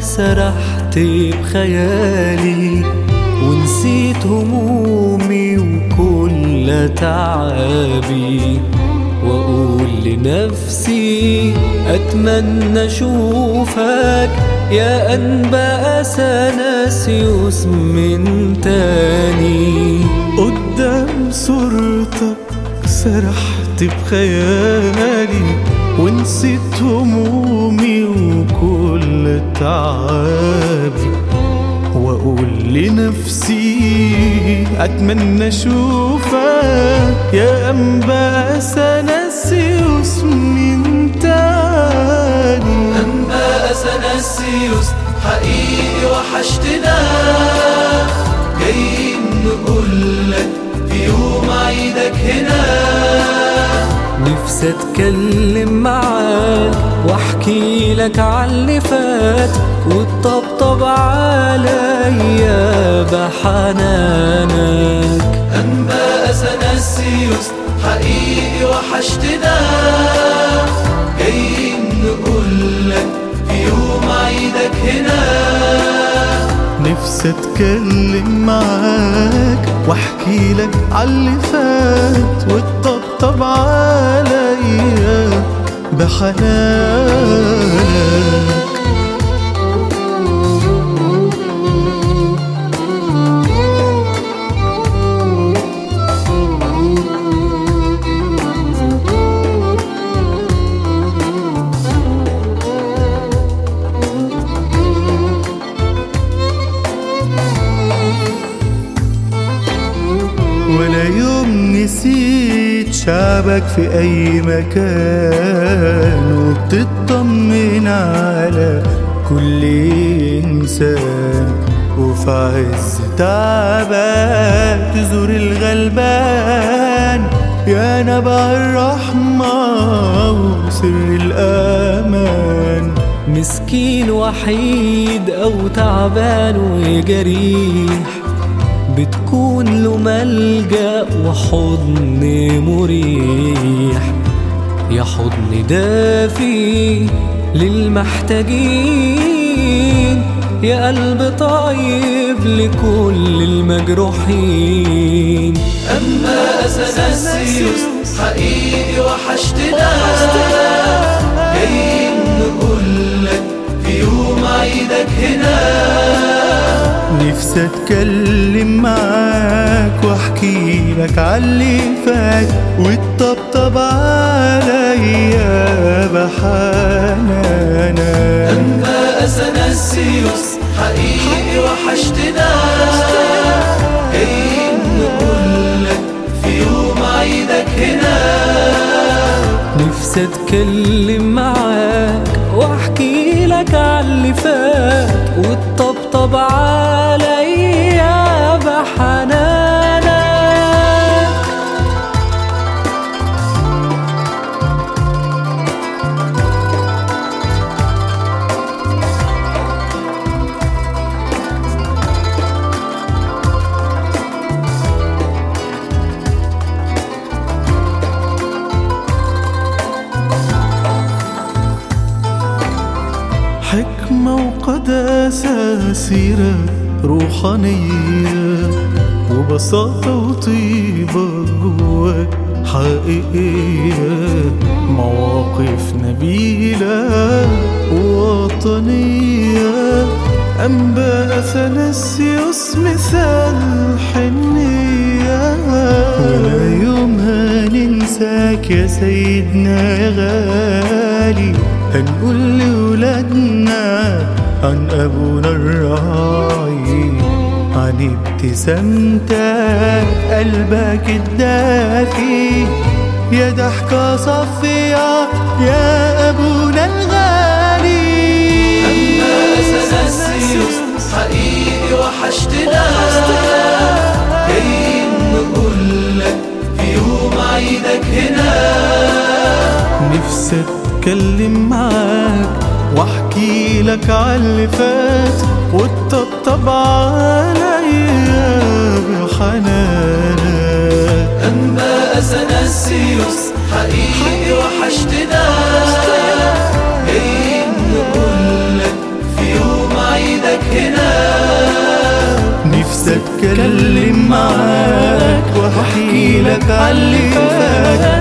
سرحت بخيالي ونسيت همومي وكل تعابي وأقول لنفسي أتمنى أشوفك يا أنبأ سناسيوس من تاني. قدام صورتك سرحت بخيالي. ونسيت همومي وكل تعابي وأقول لنفسي أتمنى أشوفك يا أنبا سناسيوس من تاني أنبا أثناسيوس حقيقي وحشتنا. اتكلم معاك واحكي لك عاللي فات وتطبطب عليا بحنانك. أنبا أثناسيوس حقيقي وحشتنا جايين نقولك في يوم عيدك هنا. نفسي أتكلم معاك واحكي لك عاللي فات وتطبطب عليا بحنانك يوم نسيت شعبك في أي مكان وبتطمن على كل إنسان. وفي عز تعبك تزور الغلبان. يا نبع الرحمة وسر الأمان. مسكين وحيد أو تعبان وجريح بتكون له ملجأ وحضن مريح. يا حضن دافي للمحتاجين. يا قلب طيب لكل المجروحين. أما أثناسيوس حقيقي وحشتنا جايين عيدك هنا. نفسي اتكلم معاك وأحكي لك عاللي فات وتطبطب عليا بحنانك أما أثناسيوس حقيقي وحشتنا. جايين نقولك في يوم عيدك هنا. نفسي اتكلم معاك وأحكي لك عاللي فات وتطبطب عليا حكمة وقداسة سيرة روحانية وبساطة وطيبة جواك حقيقية. مواقف نبيلة ووطنية أنبا أثناسيوس مثال حنية. ولا يوم هننساك يا سيدنا يا غالي هنقول عن أبونا الراعي عن ابتسامتك قلبك الدافي. يا ضحكة صفية يا أبونا الغالي. أما أثناسيوس حقيقي وحشتنا جايين نقولك في يوم عيدك هنا نفسي أتكلم معاك واحكي لك عاللي فات وتطبطب عليا بحنانك أما أثناسيوس حقيقي وحشتنا. جايين نقولك في يوم عيدك هنا. نفسي أتكلم معاك وأحكي لك عاللي فات.